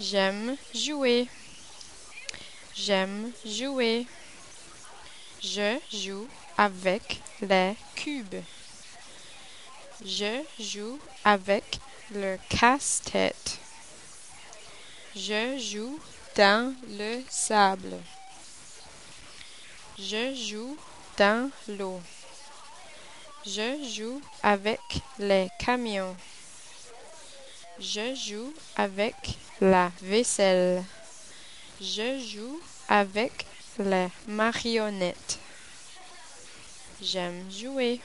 J'aime jouer. J'aime jouer. Je joue avec les cubes. Je joue avec le casse-tête. Je joue dans le sable. Je joue dans l'eau. Je joue avec les camions. Je joue avec la vaisselle. Je joue avec les marionnettes. J'aime jouer.